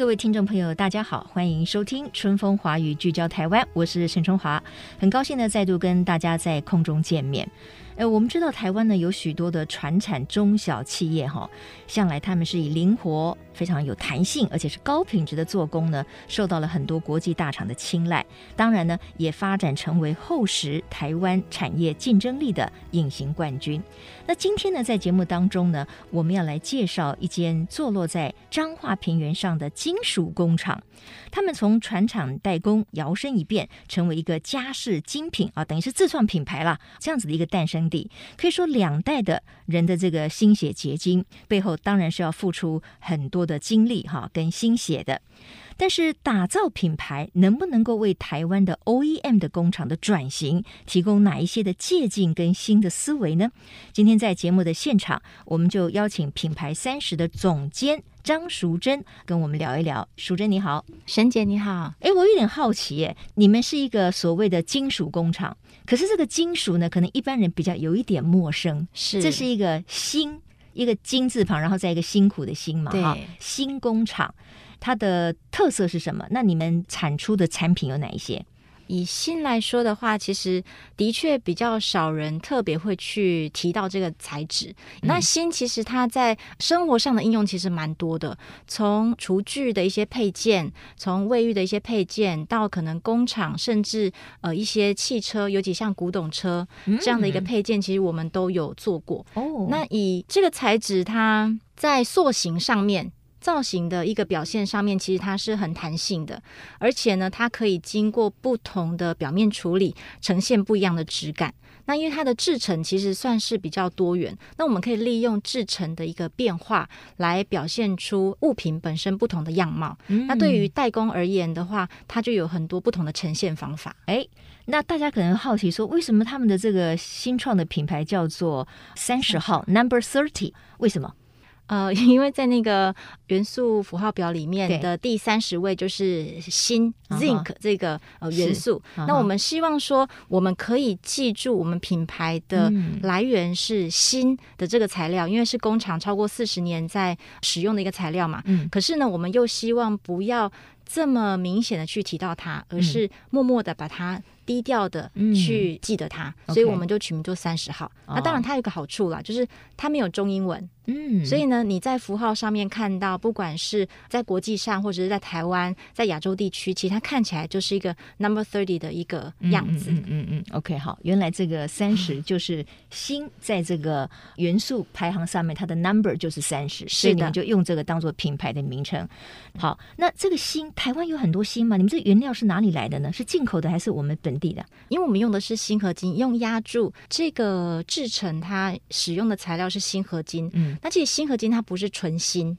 各位听众朋友，大家好，欢迎收听《春风华语》，聚焦台湾，我是陈春华，很高兴呢再度跟大家在空中见面。呃，我们知道台湾呢有许多的船产中小企业哈，向来他们是以灵活。非常有弹性，而且是高品质的做工呢，受到了很多国际大厂的青睐。当然呢，也发展成为厚实台湾产业竞争力的隐形冠军。那今天呢，在节目当中呢，我们要来介绍一间坐落在彰化平原上的金属工厂。他们从船厂代工摇身一变，成为一个家饰精品啊，等于是自创品牌啦。这样子的一个诞生可以说两代的人的这个心血结晶，背后当然是要付出很多的。精力哈跟心血的，但是打造品牌能不能够为台湾的 OEM 的工厂的转型提供哪一些的借鉴跟新的思维呢？今天在节目的现场，我们就邀请品牌三十的总监张淑珍跟我们聊一聊。淑珍你好，沈姐你好。哎，我有点好奇耶，你们是一个所谓的金属工厂，可是这个金属呢，可能一般人比较有一点陌生，是这是一个新。一个金字旁，然后再一个辛苦的辛嘛，哈，新工厂，它的特色是什么？那你们产出的产品有哪一些？以锌来说的话，其实的确比较少人特别会去提到这个材质。嗯、那锌其实它在生活上的应用其实蛮多的，从厨具的一些配件，从卫浴的一些配件，到可能工厂，甚至呃一些汽车，尤其像古董车这样的一个配件，嗯、其实我们都有做过。哦，那以这个材质，它在塑形上面。造型的一个表现上面，其实它是很弹性的，而且呢，它可以经过不同的表面处理，呈现不一样的质感。那因为它的制成其实算是比较多元，那我们可以利用制成的一个变化来表现出物品本身不同的样貌。嗯、那对于代工而言的话，它就有很多不同的呈现方法。诶，那大家可能好奇说，为什么他们的这个新创的品牌叫做三十号 Number Thirty？为什么？呃，因为在那个元素符号表里面的第三十位就是锌 Zinc 这个呃元素。那我们希望说，我们可以记住我们品牌的来源是锌的这个材料，嗯、因为是工厂超过四十年在使用的一个材料嘛。嗯。可是呢，我们又希望不要这么明显的去提到它，而是默默的把它。低调的去记得它，嗯、所以我们就取名做三十号。那.当然，它有个好处啦，就是它没有中英文。嗯，所以呢，你在符号上面看到，不管是在国际上，或者是在台湾，在亚洲地区，其实它看起来就是一个 number thirty 的一个样子。嗯嗯，嗯，嗯，OK，好，原来这个三十 就是锌在这个元素排行上面，它的 number 就是三十，所以你们就用这个当做品牌的名称。好，那这个锌，台湾有很多锌吗？你们这原料是哪里来的呢？是进口的还是我们本地的？因为我们用的是锌合金，用压铸这个制成，它使用的材料是锌合金。嗯。那其实锌合金它不是纯锌，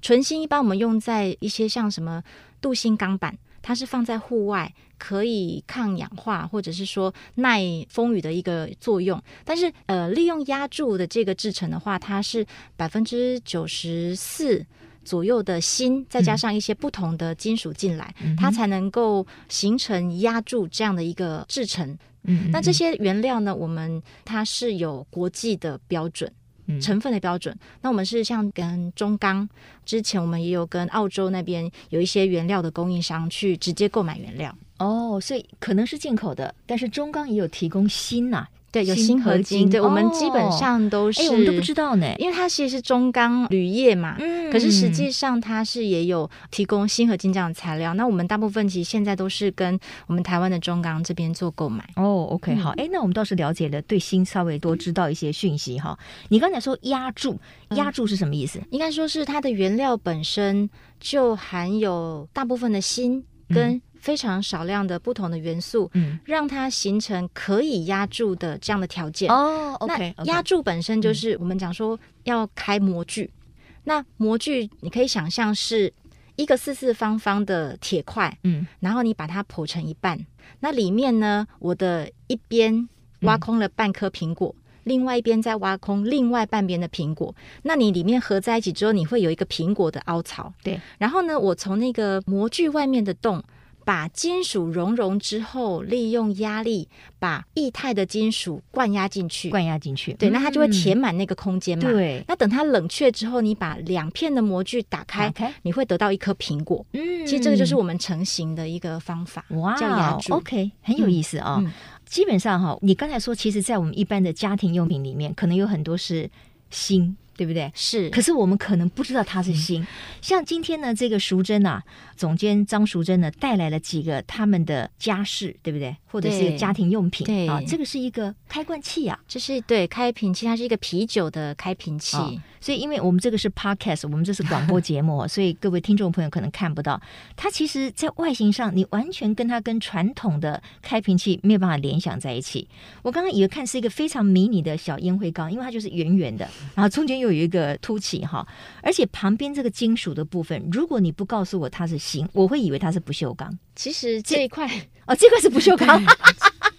纯锌一般我们用在一些像什么镀锌钢板，它是放在户外可以抗氧化或者是说耐风雨的一个作用。但是呃，利用压铸的这个制成的话，它是百分之九十四左右的锌，再加上一些不同的金属进来，嗯、它才能够形成压铸这样的一个制成。嗯，那这些原料呢，我们它是有国际的标准。成分的标准，那我们是像跟中钢，之前我们也有跟澳洲那边有一些原料的供应商去直接购买原料哦，所以可能是进口的，但是中钢也有提供锌呐、啊。对，有锌合金。对，我们基本上都是，哎，我们都不知道呢，因为它其实是中钢铝业嘛。嗯。可是实际上它是也有提供锌合金这样的材料。那我们大部分其实现在都是跟我们台湾的中钢这边做购买。哦，OK，好。哎，那我们倒是了解了，对锌稍微多知道一些讯息哈。你刚才说压铸，压铸是什么意思？应该说是它的原料本身就含有大部分的锌跟。非常少量的不同的元素，嗯，让它形成可以压住的这样的条件。哦，OK，那压住本身就是我们讲说要开模具，嗯、那模具你可以想象是一个四四方方的铁块，嗯，然后你把它剖成一半，那里面呢，我的一边挖空了半颗苹果。嗯另外一边再挖空另外半边的苹果，那你里面合在一起之后，你会有一个苹果的凹槽。对，然后呢，我从那个模具外面的洞把金属熔融之后，利用压力把液态的金属灌压进去，灌压进去。对，那它就会填满那个空间嘛。对、嗯，那等它冷却之后，你把两片的模具打开，打开你会得到一颗苹果。嗯，其实这个就是我们成型的一个方法，哇，叫压铸。OK，很有意思啊、哦。嗯基本上哈，你刚才说，其实，在我们一般的家庭用品里面，可能有很多是锌。对不对？是，可是我们可能不知道它是心。嗯、像今天呢，这个淑珍啊，总监张淑珍呢，带来了几个他们的家饰，对不对？或者是一个家庭用品。对啊，这个是一个开罐器啊，这是对开瓶器，它是一个啤酒的开瓶器。哦、所以，因为我们这个是 podcast，我们这是广播节目，所以各位听众朋友可能看不到它。其实，在外形上，你完全跟它跟传统的开瓶器没有办法联想在一起。我刚刚以为看是一个非常迷你的小烟灰缸，因为它就是圆圆的，然后中间又。有一个凸起哈，而且旁边这个金属的部分，如果你不告诉我它是锌，我会以为它是不锈钢。其实这一块 哦，这块是不锈钢。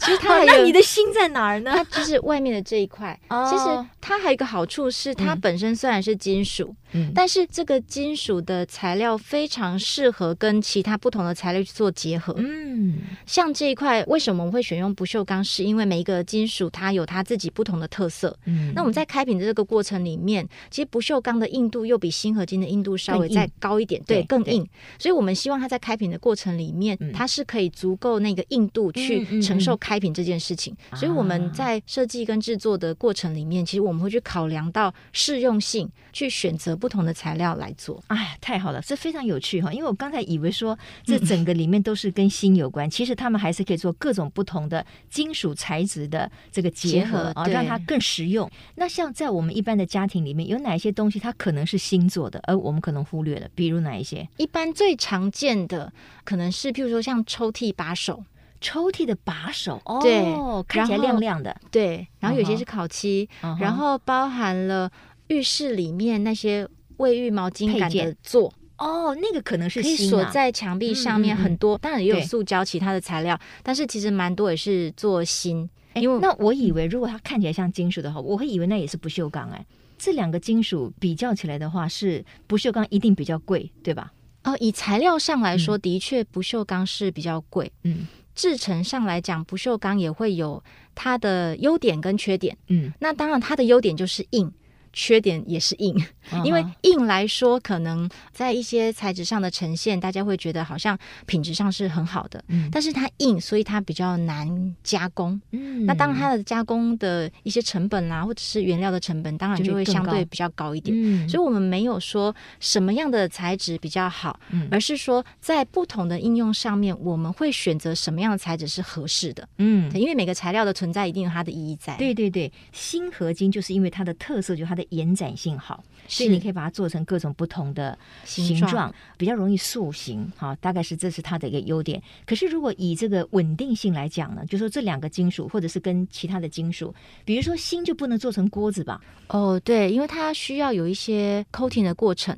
其实它还有，那你的心在哪儿呢？它就是外面的这一块。哦、其实它还有一个好处是，它本身虽然是金属，嗯，但是这个金属的材料非常适合跟其他不同的材料去做结合。嗯，像这一块，为什么我们会选用不锈钢？是因为每一个金属它有它自己不同的特色。嗯，那我们在开瓶的这个过程里面，其实不锈钢的硬度又比锌合金的硬度稍微再高一点，对，更硬。所以我们希望它在开瓶的过程里面，嗯、它是可以足够那个硬度去承受开瓶这件事情。嗯嗯嗯、所以我们在设计跟制作的过程里面，其实我们会去考量到适用性，去选择不同的材料来做。哎，太好了，这非常有趣哈！因为我刚才以为说这整个里面都是跟锌有关，嗯、其实他们还是可以做各种不同的金属材质的这个结合啊，让它更实用。那像在我们一般的家庭里面，有哪一些东西它可能是锌做的，而我们可能忽略了？比如哪一些？一般最常见的可能是，譬如说像抽屉把手。抽屉的把手，哦，对，看起来亮亮的，对。然后有些是烤漆，uh. 然后包含了浴室里面那些卫浴毛巾杆的座，哦，那个可能是、啊、可以锁在墙壁上面，很多，嗯嗯嗯，当然也有塑胶其他的材料，但是其实蛮多也是做锌。因为那我以为如果它看起来像金属的话，我会以为那也是不锈钢。哎，这两个金属比较起来的话，是不锈钢一定比较贵，对吧？哦，以材料上来说，嗯、的确不锈钢是比较贵，嗯。制成上来讲，不锈钢也会有它的优点跟缺点。嗯，那当然它的优点就是硬。缺点也是硬，因为硬来说，可能在一些材质上的呈现，大家会觉得好像品质上是很好的。嗯，但是它硬，所以它比较难加工。嗯，那当然它的加工的一些成本啦，或者是原料的成本，当然就会相对比较高一点。嗯，所以我们没有说什么样的材质比较好，嗯，而是说在不同的应用上面，我们会选择什么样的材质是合适的。嗯，因为每个材料的存在一定有它的意义在。对对对，锌合金就是因为它的特色，就是它的延展性好，所以你可以把它做成各种不同的形状，比较容易塑形。好，大概是这是它的一个优点。可是如果以这个稳定性来讲呢，就说这两个金属，或者是跟其他的金属，比如说锌就不能做成锅子吧？哦，对，因为它需要有一些 coating 的过程。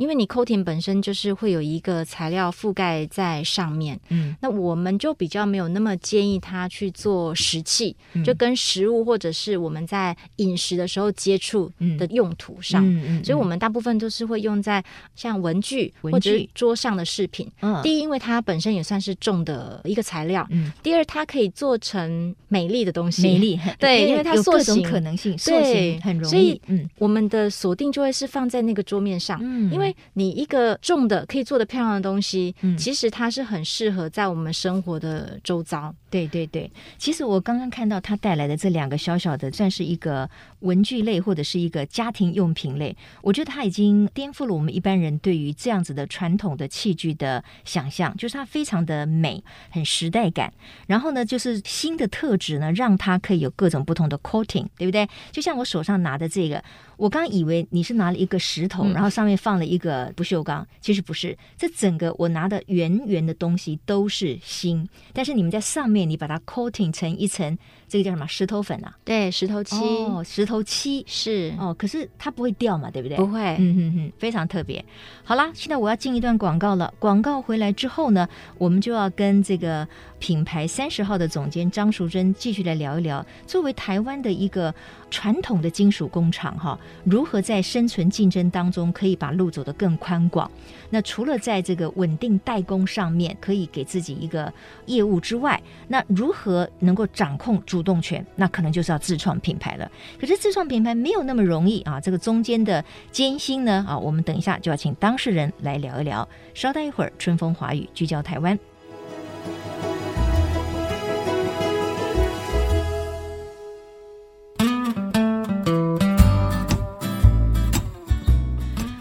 因为你 coating 本身就是会有一个材料覆盖在上面，嗯，那我们就比较没有那么建议他去做石器，嗯，就跟食物或者是我们在饮食的时候接触的用途上，嗯嗯，所以我们大部分都是会用在像文具或者是桌上的饰品。嗯，第一，因为它本身也算是重的一个材料，嗯，第二，它可以做成美丽的东西，美丽，对，因为它塑形。可能性，塑形很容易，所以，嗯，我们的锁定就会是放在那个桌面上，嗯，因为。你一个重的可以做的漂亮的东西，嗯，其实它是很适合在我们生活的周遭。对对对，其实我刚刚看到他带来的这两个小小的，算是一个文具类或者是一个家庭用品类，我觉得他已经颠覆了我们一般人对于这样子的传统的器具的想象，就是它非常的美，很时代感。然后呢，就是新的特质呢，让它可以有各种不同的 coating，对不对？就像我手上拿的这个。我刚以为你是拿了一个石头，然后上面放了一个不锈钢，其实不是。这整个我拿的圆圆的东西都是锌，但是你们在上面你把它 coating 成一层，这个叫什么？石头粉啊？对，石头漆。哦，石头漆是哦，可是它不会掉嘛，对不对？不会。嗯嗯嗯，非常特别。好啦，现在我要进一段广告了。广告回来之后呢，我们就要跟这个品牌三十号的总监张淑珍继续来聊一聊，作为台湾的一个。传统的金属工厂哈，如何在生存竞争当中可以把路走得更宽广？那除了在这个稳定代工上面可以给自己一个业务之外，那如何能够掌控主主动权？那可能就是要自创品牌了。可是自创品牌没有那么容易啊，这个中间的艰辛呢啊，我们等一下就要请当事人来聊一聊。稍待一会儿，春风华语聚焦台湾。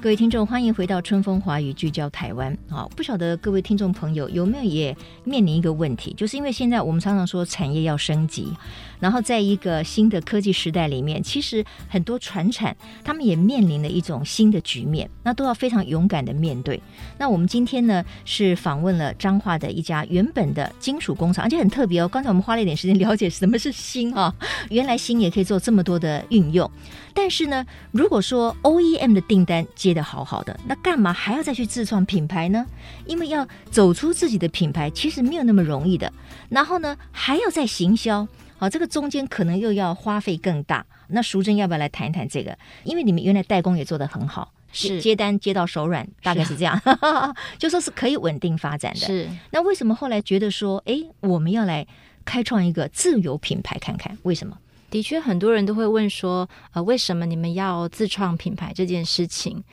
各位听众，欢迎回到春风华语聚焦台湾。好，不晓得各位听众朋友有没有也面临一个问题，就是因为现在我们常常说产业要升级，然后在一个新的科技时代里面，其实很多传产他们也面临了一种新的局面，那都要非常勇敢的面对。那我们今天呢是访问了彰化的一家原本的金属工厂，而且很特别哦。刚才我们花了一点时间了解什么是锌啊，原来锌也可以做这么多的运用。但是呢，如果说 OEM 的订单接得好好的，那干嘛还要再去自创品牌呢？因为要走出自己的品牌，其实没有那么容易的。然后呢，还要再行销，好，这个中间可能又要花费更大。那淑珍要不要来谈一谈这个？因为你们原来代工也做得很好，是接单接到手软，大概是这样，是 就说是可以稳定发展的。是。那为什么后来觉得说，哎，我们要来开创一个自有品牌看看？为什么？的确，很多人都会问说，呃，为什么你们要自创品牌这件事情？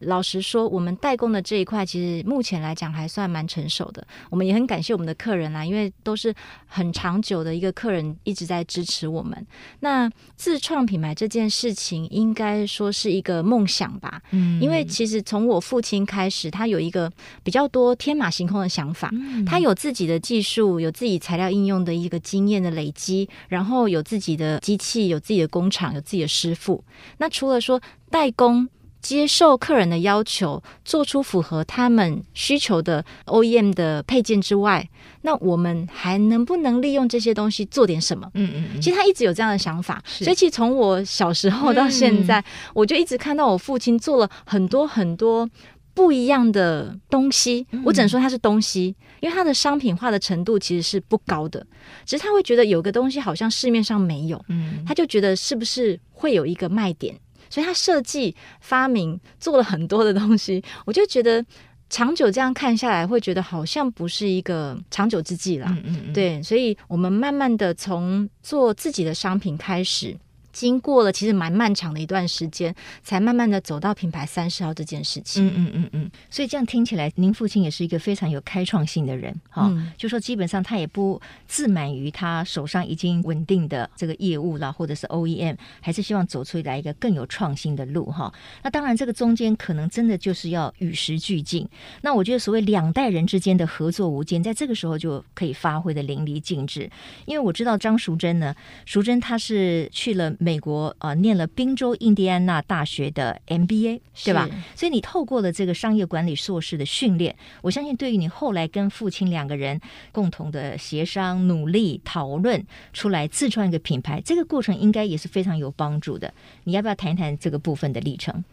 老实说，我们代工的这一块，其实目前来讲还算蛮成熟的。我们也很感谢我们的客人啦，因为都是很长久的一个客人一直在支持我们。那自创品牌这件事情，应该说是一个梦想吧。嗯，因为其实从我父亲开始，他有一个比较多天马行空的想法。嗯，他有自己的技术，有自己材料应用的一个经验的累积，然后有自己的机器，有自己的工厂，有自己的师傅。那除了说代工，接受客人的要求，做出符合他们需求的 OEM 的配件之外，那我们还能不能利用这些东西做点什么？嗯嗯，嗯，其实他一直有这样的想法，所以其实从我小时候到现在，嗯，我就一直看到我父亲做了很多很多不一样的东西。我只能说它是东西，因为它的商品化的程度其实是不高的，只是他会觉得有个东西好像市面上没有，嗯，他就觉得是不是会有一个卖点。所以他设计、发明、做了很多的东西，我就觉得长久这样看下来，会觉得好像不是一个长久之计啦。嗯嗯嗯。对，所以我们慢慢的从做自己的商品开始。经过了其实蛮漫长的一段时间，才慢慢的走到品牌三十号这件事情。嗯嗯嗯嗯。所以这样听起来，您父亲也是一个非常有开创性的人，哈、嗯哦。就说基本上他也不自满于他手上已经稳定的这个业务啦，或者是 OEM，还是希望走出来一个更有创新的路，哈、哦。那当然，这个中间可能真的就是要与时俱进。那我觉得所谓两代人之间的合作无间，在这个时候就可以发挥的淋漓尽致。因为我知道张淑珍呢，淑珍她是去了。美国啊、呃，念了宾州印第安纳大学的 MBA，对吧？所以你透过了这个商业管理硕士的训练，我相信对于你后来跟父亲两个人共同的协商、努力、讨论出来自创一个品牌，这个过程应该也是非常有帮助的。你要不要谈一谈这个部分的历程？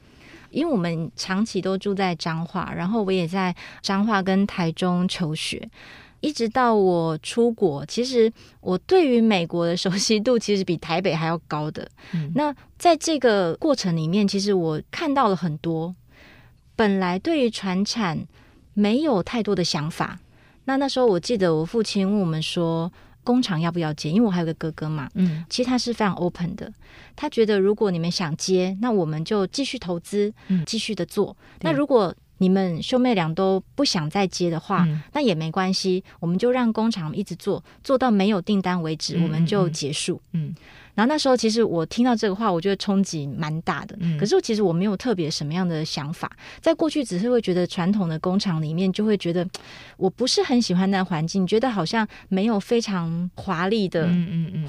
因为我们长期都住在彰化，然后我也在彰化跟台中求学。一直到我出国，其实我对于美国的熟悉度其实比台北还要高的。嗯。那在这个过程里面，其实我看到了很多本来对于船产没有太多的想法。那那时候我记得我父亲问我们说，工厂要不要接？因为我还有个哥哥嘛。嗯。其实他是非常 open 的，他觉得如果你们想接，那我们就继续投资，继续的做。嗯。那如果你们兄妹俩都不想再接的话，嗯、那也没关系，我们就让工厂一直做，做到没有订单为止，嗯、我们就结束。嗯。嗯然后那时候，其实我听到这个话，我觉得冲击蛮大的。嗯，可是其实我没有特别什么样的想法，在过去只是会觉得传统的工厂里面，就会觉得我不是很喜欢那环境，觉得好像没有非常华丽的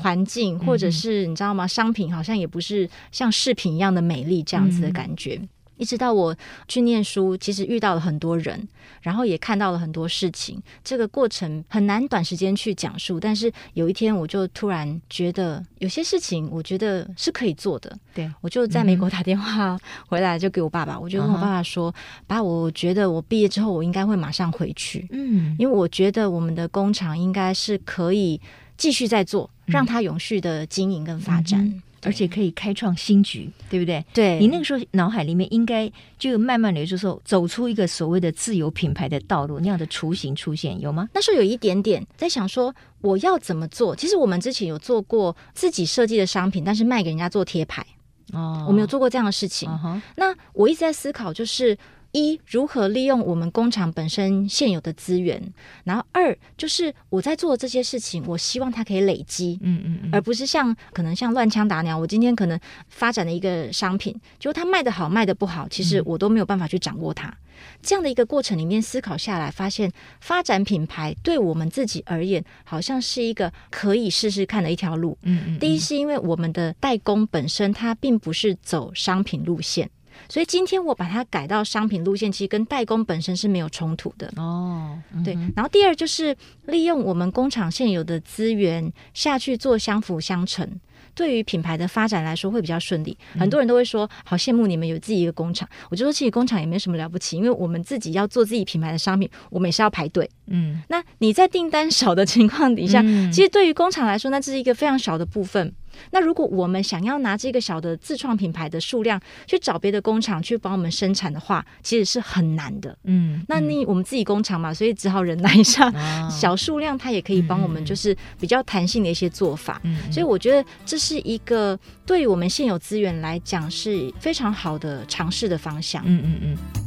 环境，或者是你知道吗？商品好像也不是像饰品一样的美丽这样子的感觉。一直到我去念书，其实遇到了很多人，然后也看到了很多事情。这个过程很难短时间去讲述，但是有一天我就突然觉得有些事情，我觉得是可以做的。对，我就在美国打电话回来，就给我爸爸，我就跟我爸爸说：“爸，我觉得我毕业之后，我应该会马上回去。嗯，因为我觉得我们的工厂应该是可以继续在做，让它永续的经营跟发展。嗯”而且可以开创新局，对不对？对，你那个时候脑海里面应该就慢慢的，就是说走出一个所谓的自由品牌的道路那样的雏形出现，有吗？那时候有一点点在想说我要怎么做。其实我们之前有做过自己设计的商品，但是卖给人家做贴牌哦，我们有做过这样的事情。哦、那我一直在思考，就是。一，如何利用我们工厂本身现有的资源，然后二就是我在做的这些事情，我希望它可以累积，嗯嗯嗯，而不是像可能像乱枪打鸟。我今天可能发展的一个商品，就它卖的好卖的不好，其实我都没有办法去掌握它。嗯、这样的一个过程里面思考下来，发现发展品牌对我们自己而言，好像是一个可以试试看的一条路。嗯嗯，第一是因为我们的代工本身它并不是走商品路线。所以今天我把它改到商品路线，其实跟代工本身是没有冲突的哦。对，然后第二就是利用我们工厂现有的资源下去做相辅相成。对于品牌的发展来说会比较顺利，很多人都会说好羡慕你们有自己一个工厂。我就说其实工厂也没什么了不起，因为我们自己要做自己品牌的商品，我们也是要排队。嗯，那你在订单少的情况底下，其实对于工厂来说，那这是一个非常小的部分。那如果我们想要拿这个小的自创品牌的数量去找别的工厂去帮我们生产的话，其实是很难的。嗯，那你我们自己工厂嘛，所以只好忍耐一下，哦、小数量它也可以帮我们，就是比较弹性的一些做法。嗯，所以我觉得这是一个对于我们现有资源来讲是非常好的尝试的方向。嗯嗯嗯。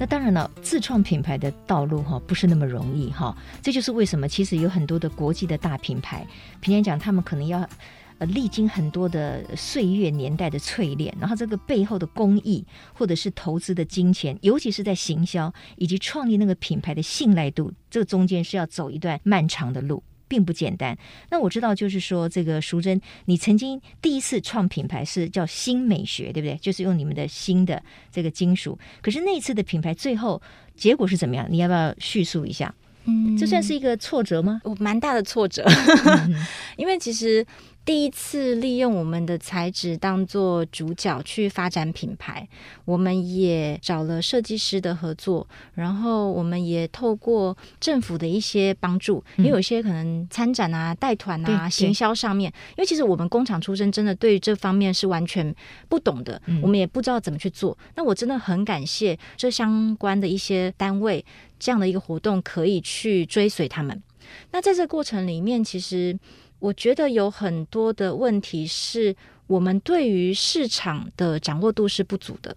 那当然了，自创品牌的道路哈不是那么容易哈，这就是为什么其实有很多的国际的大品牌，平常讲他们可能要呃历经很多的岁月年代的淬炼，然后这个背后的工艺或者是投资的金钱，尤其是在行销以及创立那个品牌的信赖度，这个中间是要走一段漫长的路。并不简单。那我知道，就是说，这个淑珍，你曾经第一次创品牌是叫新美学，对不对？就是用你们的新的这个金属。可是那次的品牌最后结果是怎么样？你要不要叙述一下？嗯，这算是一个挫折吗？我蛮大的挫折，因为其实。第一次利用我们的材质当做主角去发展品牌，我们也找了设计师的合作，然后我们也透过政府的一些帮助，因为有些可能参展啊、带团啊、行销上面，因为其实我们工厂出身，真的对于这方面是完全不懂的，我们也不知道怎么去做。那我真的很感谢这相关的一些单位，这样的一个活动可以去追随他们。那在这个过程里面，其实。我觉得有很多的问题是我们对于市场的掌握度是不足的，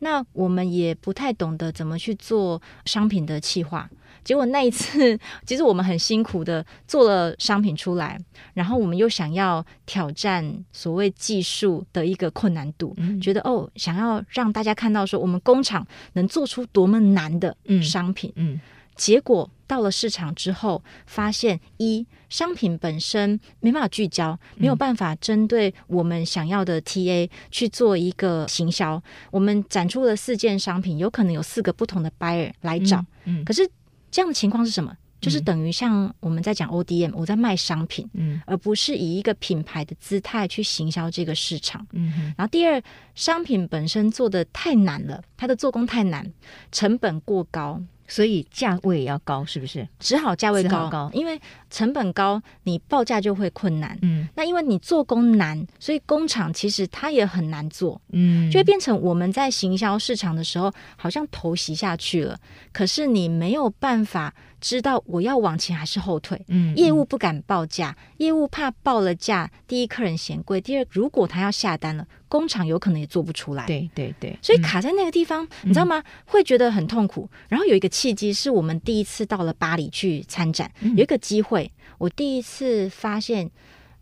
那我们也不太懂得怎么去做商品的企划。结果那一次，其实我们很辛苦的做了商品出来，然后我们又想要挑战所谓技术的一个困难度，嗯、觉得哦，想要让大家看到说我们工厂能做出多么难的商品，嗯，嗯结果。到了市场之后，发现一商品本身没办法聚焦，没有办法针对我们想要的 TA 去做一个行销。我们展出了四件商品，有可能有四个不同的 buyer 来找。嗯，嗯，可是这样的情况是什么？就是等于像我们在讲 ODM，我在卖商品，嗯，而不是以一个品牌的姿态去行销这个市场。嗯，然后第二，商品本身做的太难了，它的做工太难，成本过高。所以价位也要高，是不是？只好价位高，高，因为成本高，你报价就会困难。嗯，那因为你做工难，所以工厂其实它也很难做。嗯，就会变成我们在行销市场的时候，好像投袭下去了，可是你没有办法知道我要往前还是后退。嗯，业务不敢报价，业务怕报了价，第一客人嫌贵，第二如果他要下单了，工厂有可能也做不出来。对对对，所以卡在那个地方，嗯、你知道吗？会觉得很痛苦。然后有一个契机，是我们第一次到了巴黎去参展，嗯、有一个机会，我第一次发现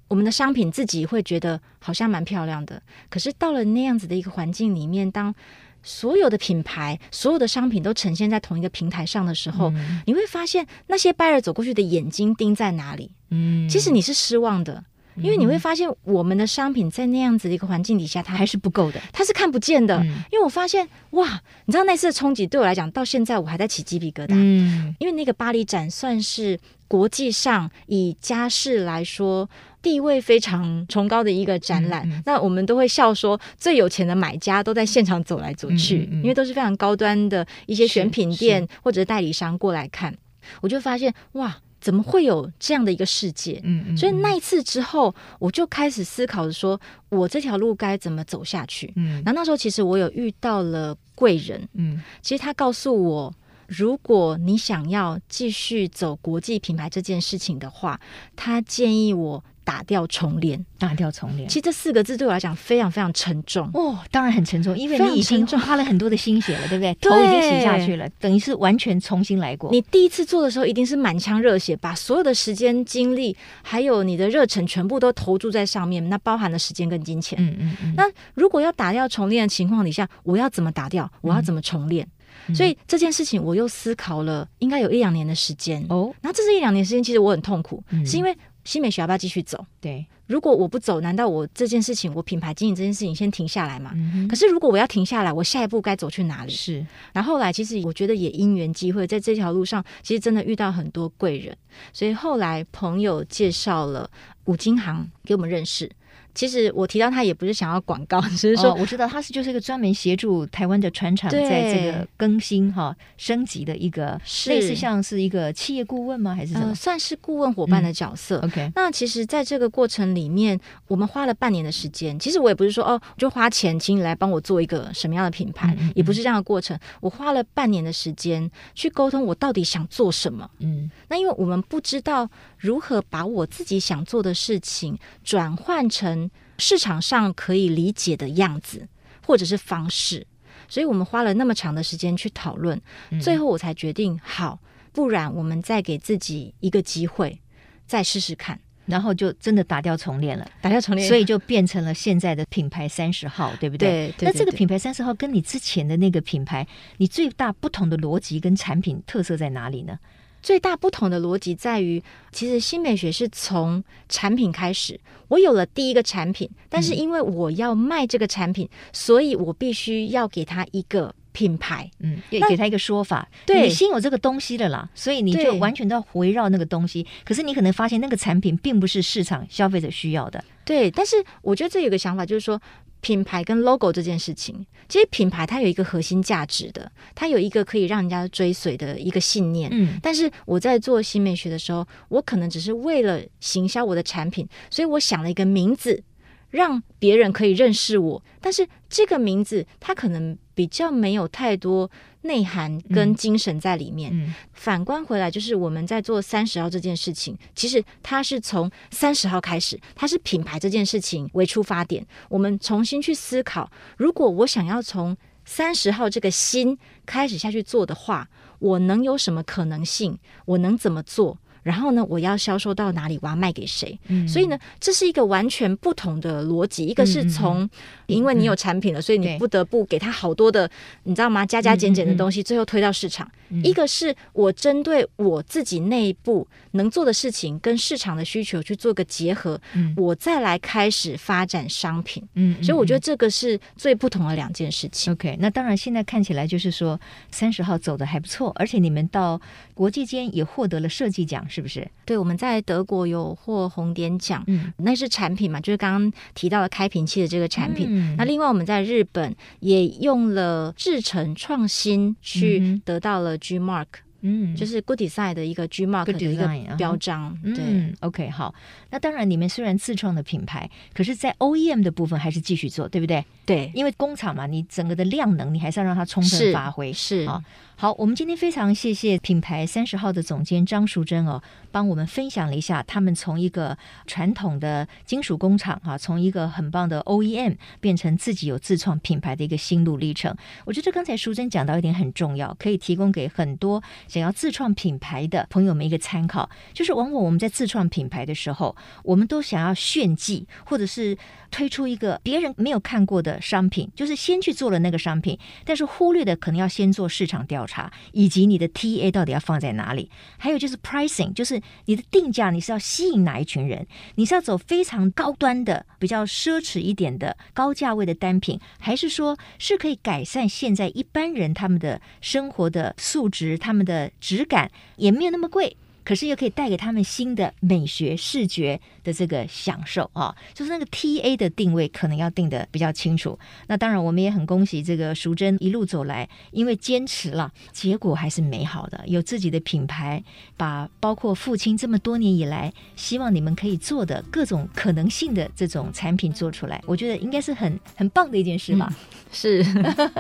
我们的商品自己会觉得好像蛮漂亮的，可是到了那样子的一个环境里面，当所有的品牌、所有的商品都呈现在同一个平台上的时候，嗯、你会发现那些 buyer 走过去的眼睛盯在哪里？嗯，其实你是失望的，因为你会发现我们的商品在那样子的一个环境底下，它还是不够的，它是看不见的。嗯、因为我发现，哇，你知道那次的冲击对我来讲，到现在我还在起鸡皮疙瘩。嗯，因为那个巴黎展算是国际上以家饰来说。地位非常崇高的一个展览，嗯嗯、那我们都会笑说，最有钱的买家都在现场走来走去，因为都是非常高端的一些选品店或者代理商过来看。我就发现，哇，怎么会有这样的一个世界？嗯，嗯，所以那一次之后，我就开始思考着说，我这条路该怎么走下去？嗯，然后那时候其实我有遇到了贵人，嗯，其实他告诉我，如果你想要继续走国际品牌这件事情的话，他建议我。打掉重练，打掉重练。其实这四个字对我来讲非常非常沉重哦，当然很沉重，因为你已经花了很多的心血了，对不对？头已经洗下去了，等于是完全重新来过。你第一次做的时候，一定是满腔热血，把所有的时间、精力，还有你的热忱，全部都投注在上面，那包含了时间跟金钱。嗯嗯嗯。那如果要打掉重练的情况底下，我要怎么打掉？我要怎么重练？嗯、所以这件事情我又思考了，应该有一两年的时间哦。那这是一两年时间，其实我很痛苦，嗯、是因为。新美学要不要继续走？对，如果我不走，难道我这件事情，我品牌经营这件事情先停下来吗？嗯、可是如果我要停下来，我下一步该走去哪里？是。然后后来，其实我觉得也因缘机会，在这条路上，其实真的遇到很多贵人，所以后来朋友介绍了五金行给我们认识。其实我提到他也不是想要广告，只是说、哦、我知道他是就是一个专门协助台湾的船厂在这个更新哈对升级的一个，类似像是一个企业顾问吗？还是什么？呃、算是顾问伙伴的角色。嗯、OK，那其实在这个过程里面，我们花了半年的时间。其实我也不是说哦，就花钱请你来帮我做一个什么样的品牌，嗯嗯、也不是这样的过程。我花了半年的时间去沟通，我到底想做什么。嗯，那因为我们不知道如何把我自己想做的事情转换成。市场上可以理解的样子，或者是方式，所以我们花了那么长的时间去讨论，最后我才决定，好，不然我们再给自己一个机会，再试试看，然后就真的打掉重练了，打掉重练，所以就变成了现在的品牌三十号，对不对？对，对。那这个品牌三十号跟你之前的那个品牌，你最大不同的逻辑跟产品特色在哪里呢？最大不同的逻辑在于，其实新美学是从产品开始。我有了第一个产品，但是因为我要卖这个产品，嗯、所以我必须要给他一个品牌，嗯，那给他一个说法。对，你先有这个东西的啦，所以你就完全都要围绕那个东西。可是你可能发现那个产品并不是市场消费者需要的。对，但是我觉得这有个想法，就是说。品牌跟 logo 这件事情，其实品牌它有一个核心价值的，它有一个可以让人家追随的一个信念。嗯，但是我在做新美学的时候，我可能只是为了行销我的产品，所以我想了一个名字，让别人可以认识我。但是这个名字它可能比较没有太多。内涵跟精神在里面。反观回来，就是我们在做三十号这件事情，其实它是从三十号开始，它是品牌这件事情为出发点。我们重新去思考，如果我想要从三十号这个心开始下去做的话，我能有什么可能性？我能怎么做？然后呢，我要销售到哪里？我要卖给谁？嗯、所以呢，这是一个完全不同的逻辑。一个是从，嗯、因为你有产品了，嗯、所以你不得不给他好多的，你知道吗？加加减减的东西，嗯、最后推到市场。嗯、一个是我针对我自己内部能做的事情，跟市场的需求去做个结合，嗯、我再来开始发展商品。嗯，所以我觉得这个是最不同的两件事情。OK，那当然现在看起来就是说三十号走的还不错，而且你们到国际间也获得了设计奖。是不是？对，我们在德国有获红点奖，嗯，那是产品嘛，就是刚刚提到的开瓶器的这个产品。嗯、那另外我们在日本也用了制程创新去得到了 G Mark，嗯，就是 Good Design 的一个 G Mark 的一个标章。嗯、对，OK，好。那当然，你们虽然自创的品牌，可是在 OEM 的部分还是继续做，对不对？对，因为工厂嘛，你整个的量能，你还是要让它充分发挥。是啊，好，我们今天非常谢谢品牌三十号的总监张淑珍哦，帮我们分享了一下他们从一个传统的金属工厂哈、啊，从一个很棒的 OEM 变成自己有自创品牌的一个心路历程。我觉得刚才淑珍讲到一点很重要，可以提供给很多想要自创品牌的朋友们一个参考，就是往往我们在自创品牌的时候，我们都想要炫技，或者是推出一个别人没有看过的商品，就是先去做了那个商品，但是忽略的可能要先做市场调查，以及你的 TA 到底要放在哪里，还有就是 pricing，就是你的定价，你是要吸引哪一群人，你是要走非常高端的、比较奢侈一点的高价位的单品，还是说是可以改善现在一般人他们的生活的素质，他们的质感也没有那么贵。可是又可以带给他们新的美学视觉的这个享受啊，就是那个 TA 的定位可能要定的比较清楚。那当然，我们也很恭喜这个淑珍一路走来，因为坚持了，结果还是美好的，有自己的品牌，把包括父亲这么多年以来希望你们可以做的各种可能性的这种产品做出来，我觉得应该是很很棒的一件事吧。嗯是，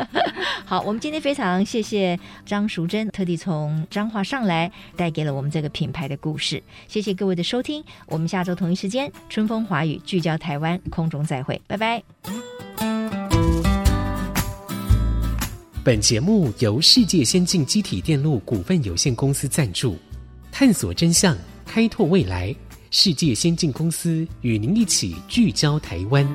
好，我们今天非常谢谢张淑珍，特地从彰化上来，带给了我们这个品牌的故事。谢谢各位的收听，我们下周同一时间春风华语聚焦台湾，空中再会，拜拜。本节目由世界先进机体电路股份有限公司赞助，探索真相，开拓未来。世界先进公司与您一起聚焦台湾。